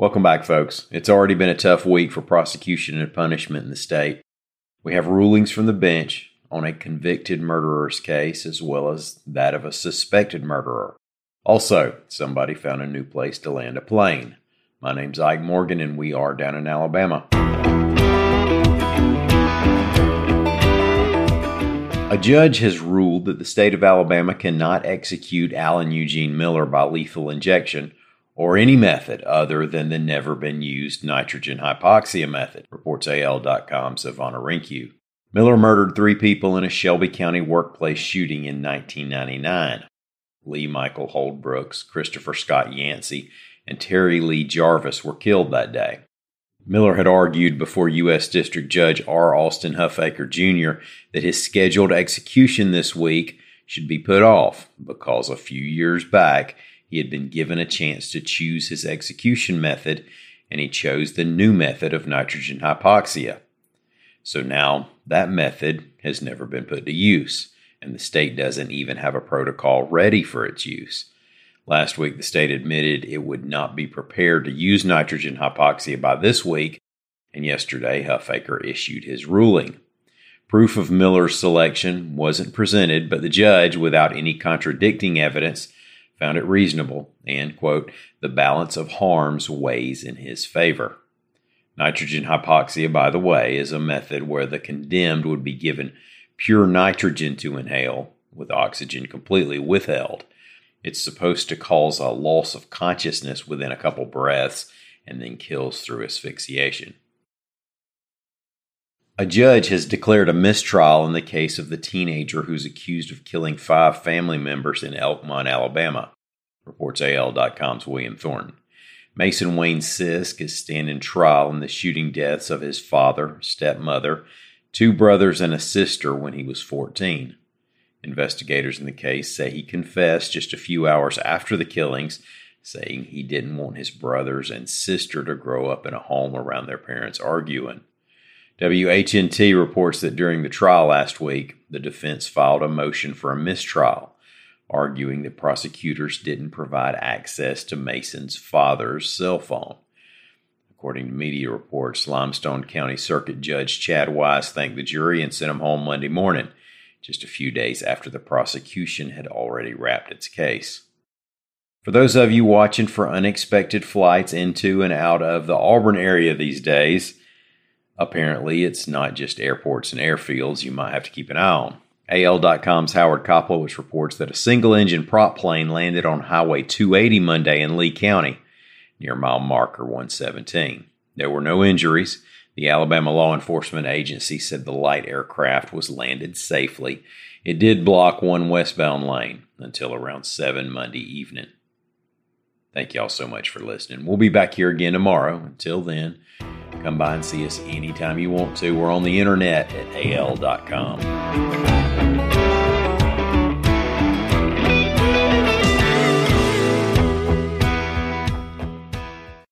Welcome back, folks. It's already been a tough week for prosecution and punishment in the state. We have rulings from the bench on a convicted murderer's case as well as that of a suspected murderer. Also, somebody found a new place to land a plane. My name's Ike Morgan, and we are down in Alabama. A judge has ruled that the state of Alabama cannot execute Alan Eugene Miller by lethal injection or any method other than the never been used nitrogen hypoxia method, reports AL.com's Ivana Hrynkiw. Miller murdered three people in a Shelby County workplace shooting in 1999. Lee Michael Holdbrooks, Christopher Scott Yancey, and Terry Lee Jarvis were killed that day. Miller had argued before U.S. District Judge R. Austin Huffaker Jr. that his scheduled execution this week should be put off because a few years back he had been given a chance to choose his execution method, and he chose the new method of nitrogen hypoxia. So now that method has never been put to use, and the state doesn't even have a protocol ready for its use. Last week, the state admitted it would not be prepared to use nitrogen hypoxia by this week, and yesterday, Huffaker issued his ruling. Proof of Miller's selection wasn't presented, but the judge, without any contradicting evidence, found it reasonable, and, quote, the balance of harms weighs in his favor. Nitrogen hypoxia, by the way, is a method where the condemned would be given pure nitrogen to inhale with oxygen completely withheld. It's supposed to cause a loss of consciousness within a couple breaths and then kills through asphyxiation. A judge has declared a mistrial in the case of the teenager who's accused of killing five family members in Elkmont, Alabama, reports AL.com's William Thornton. Mason Wayne Sisk is standing trial in the shooting deaths of his father, stepmother, two brothers, and a sister when he was 14. Investigators in the case say he confessed just a few hours after the killings, saying he didn't want his brothers and sister to grow up in a home around their parents arguing. WHNT reports that during the trial last week, the defense filed a motion for a mistrial, arguing that prosecutors didn't provide access to Mason's father's cell phone. According to media reports, Limestone County Circuit Judge Chad Wise thanked the jury and sent him home Monday morning, just a few days after the prosecution had already wrapped its case. For those of you watching for unexpected flights into and out of the Auburn area these days, Apparently, it's not just airports and airfields you might have to keep an eye on. AL.com's Howard Koplowitz reports that a single engine prop plane landed on Highway 280 Monday in Lee County, near mile marker 117. There were no injuries. The Alabama Law Enforcement Agency said the light aircraft was landed safely. It did block one westbound lane until around 7 Monday evening. Thank y'all so much for listening. We'll be back here again tomorrow. Until then, Come by and see us anytime you want to. We're on the internet at al.com.